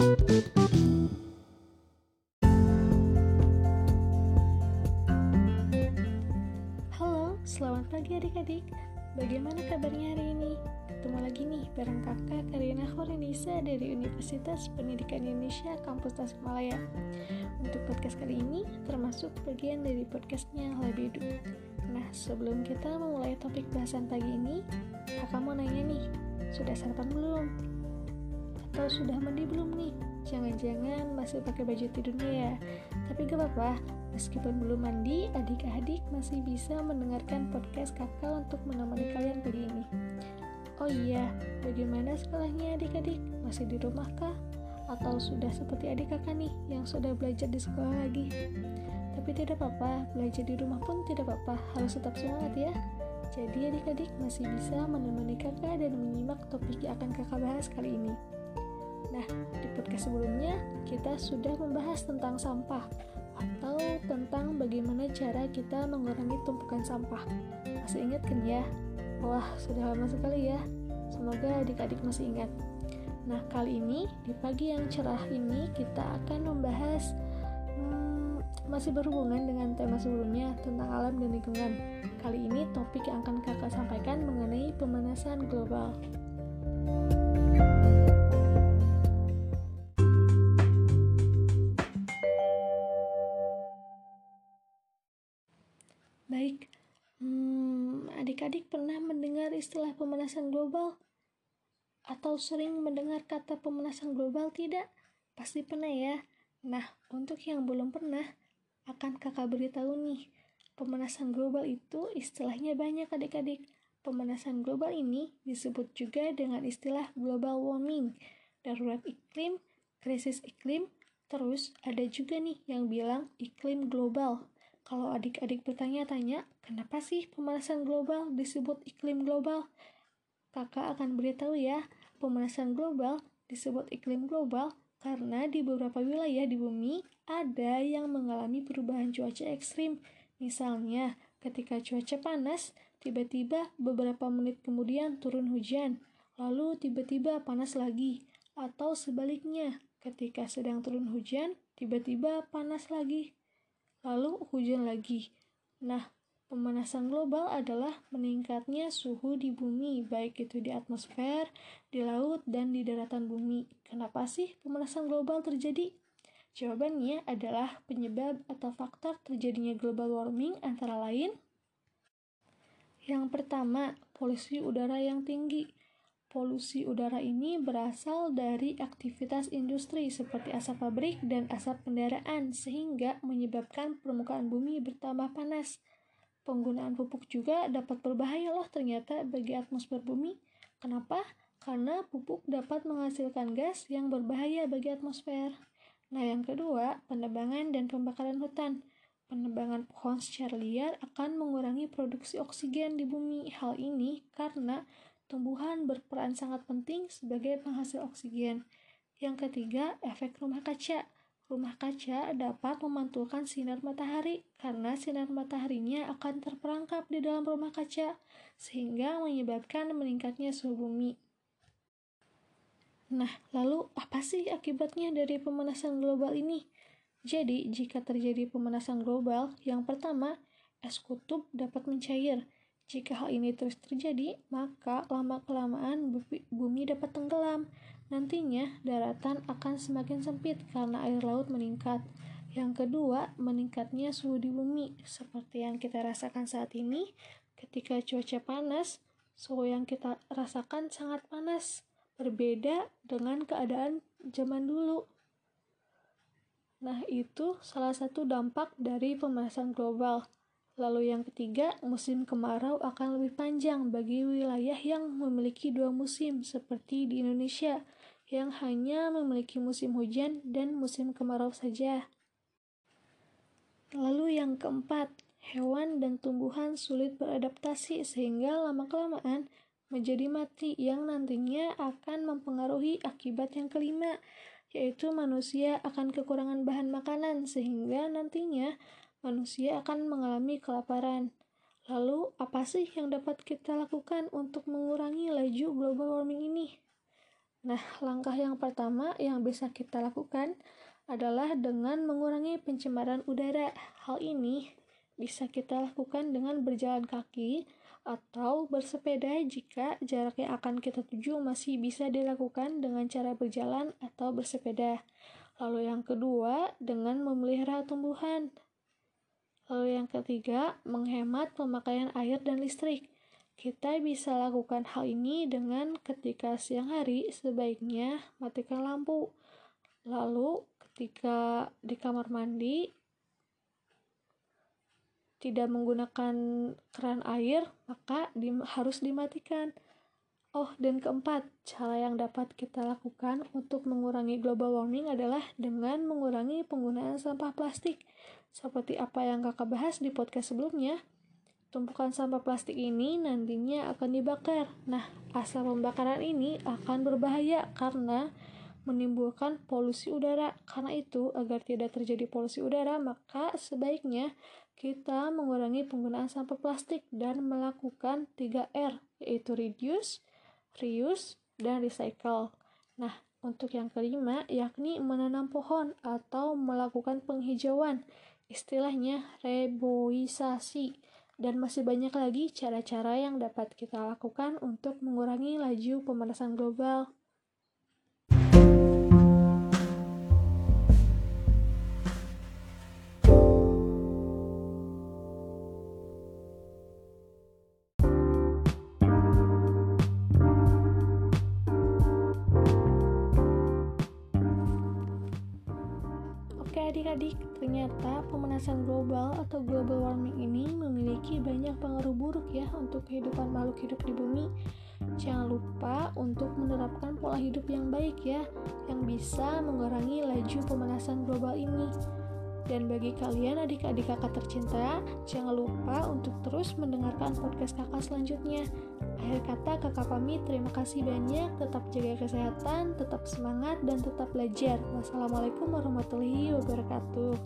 Halo, selamat pagi adik-adik. Bagaimana kabarnya hari ini? Ketemu lagi nih bareng kakak Karina Horenisa dari Universitas Pendidikan Indonesia Kampus Tasikmalaya. Untuk podcast kali ini termasuk bagian dari podcastnya Labedu. Nah, sebelum kita memulai topik bahasan pagi ini, kakak mau nanya nih, sudah sarapan belum? Atau sudah mandi belum nih? Jangan-jangan masih pakai baju tidurnya ya? Tapi gak apa-apa, Meskipun belum mandi, adik-adik masih bisa mendengarkan podcast kakak untuk menemani kalian pagi ini. Oh iya, bagaimana sekolahnya adik-adik? Masih di rumah kah? Atau sudah seperti adik kakak nih yang sudah belajar di sekolah lagi? Tapi tidak apa-apa, belajar di rumah pun tidak apa-apa, harus tetap semangat ya. Jadi adik-adik masih bisa menemani kakak dan menyimak topik yang akan kakak bahas kali ini. Nah, di podcast sebelumnya kita sudah membahas tentang sampah atau tentang bagaimana cara kita mengurangi tumpukan sampah. Masih ingat kan ya? Wah, sudah lama sekali ya. Semoga adik-adik masih ingat. Nah, kali ini di pagi yang cerah ini kita akan membahas hmm, masih berhubungan dengan tema sebelumnya tentang alam dan lingkungan. Kali ini topik yang akan kakak sampaikan mengenai pemanasan global. Baik, hmm, adik-adik pernah mendengar istilah pemanasan global? Atau sering mendengar kata pemanasan global tidak? Pasti pernah ya. Nah, untuk yang belum pernah, akan kakak beritahu nih. Pemanasan global itu istilahnya banyak adik-adik. Pemanasan global ini disebut juga dengan istilah global warming, darurat iklim, krisis iklim, terus ada juga nih yang bilang iklim global. Kalau adik-adik bertanya-tanya, kenapa sih pemanasan global disebut iklim global? Kakak akan beritahu ya, pemanasan global disebut iklim global karena di beberapa wilayah di bumi ada yang mengalami perubahan cuaca ekstrim. Misalnya, ketika cuaca panas, tiba-tiba beberapa menit kemudian turun hujan, lalu tiba-tiba panas lagi, atau sebaliknya, ketika sedang turun hujan, tiba-tiba panas lagi lalu hujan lagi. Nah, pemanasan global adalah meningkatnya suhu di bumi, baik itu di atmosfer, di laut, dan di daratan bumi. Kenapa sih pemanasan global terjadi? Jawabannya adalah penyebab atau faktor terjadinya global warming antara lain yang pertama, polusi udara yang tinggi. Polusi udara ini berasal dari aktivitas industri seperti asap pabrik dan asap kendaraan sehingga menyebabkan permukaan bumi bertambah panas. Penggunaan pupuk juga dapat berbahaya loh ternyata bagi atmosfer bumi. Kenapa? Karena pupuk dapat menghasilkan gas yang berbahaya bagi atmosfer. Nah, yang kedua, penebangan dan pembakaran hutan. Penebangan pohon secara liar akan mengurangi produksi oksigen di bumi. Hal ini karena tumbuhan berperan sangat penting sebagai penghasil oksigen. Yang ketiga, efek rumah kaca. Rumah kaca dapat memantulkan sinar matahari karena sinar mataharinya akan terperangkap di dalam rumah kaca, sehingga menyebabkan meningkatnya suhu bumi. Nah, lalu apa sih akibatnya dari pemanasan global ini? Jadi, jika terjadi pemanasan global, yang pertama, es kutub dapat mencair, jika hal ini terus terjadi, maka lama-kelamaan bumi dapat tenggelam. Nantinya, daratan akan semakin sempit karena air laut meningkat. Yang kedua, meningkatnya suhu di bumi. Seperti yang kita rasakan saat ini, ketika cuaca panas, suhu yang kita rasakan sangat panas. Berbeda dengan keadaan zaman dulu. Nah, itu salah satu dampak dari pemanasan global. Lalu yang ketiga, musim kemarau akan lebih panjang bagi wilayah yang memiliki dua musim seperti di Indonesia yang hanya memiliki musim hujan dan musim kemarau saja. Lalu yang keempat, hewan dan tumbuhan sulit beradaptasi sehingga lama-kelamaan menjadi mati yang nantinya akan mempengaruhi akibat yang kelima, yaitu manusia akan kekurangan bahan makanan sehingga nantinya manusia akan mengalami kelaparan. Lalu, apa sih yang dapat kita lakukan untuk mengurangi laju global warming ini? Nah, langkah yang pertama yang bisa kita lakukan adalah dengan mengurangi pencemaran udara. Hal ini bisa kita lakukan dengan berjalan kaki atau bersepeda jika jarak yang akan kita tuju masih bisa dilakukan dengan cara berjalan atau bersepeda. Lalu yang kedua, dengan memelihara tumbuhan. Lalu yang ketiga, menghemat pemakaian air dan listrik. Kita bisa lakukan hal ini dengan ketika siang hari sebaiknya matikan lampu. Lalu ketika di kamar mandi tidak menggunakan keran air, maka harus dimatikan. Oh, dan keempat, cara yang dapat kita lakukan untuk mengurangi global warming adalah dengan mengurangi penggunaan sampah plastik. Seperti apa yang kakak bahas di podcast sebelumnya, Tumpukan sampah plastik ini nantinya akan dibakar. Nah, asal pembakaran ini akan berbahaya karena menimbulkan polusi udara. Karena itu, agar tidak terjadi polusi udara, maka sebaiknya kita mengurangi penggunaan sampah plastik dan melakukan 3R, yaitu reduce, reuse, dan recycle. Nah, untuk yang kelima, yakni menanam pohon atau melakukan penghijauan. Istilahnya reboisasi dan masih banyak lagi cara-cara yang dapat kita lakukan untuk mengurangi laju pemanasan global. Adik-adik, ternyata pemanasan global atau global warming ini memiliki banyak pengaruh buruk ya untuk kehidupan makhluk hidup di bumi. Jangan lupa untuk menerapkan pola hidup yang baik ya, yang bisa mengurangi laju pemanasan global ini. Dan bagi kalian adik-adik kakak tercinta, jangan lupa untuk terus mendengarkan podcast kakak selanjutnya. Akhir kata kakak pamit, terima kasih banyak, tetap jaga kesehatan, tetap semangat, dan tetap belajar. Wassalamualaikum warahmatullahi wabarakatuh.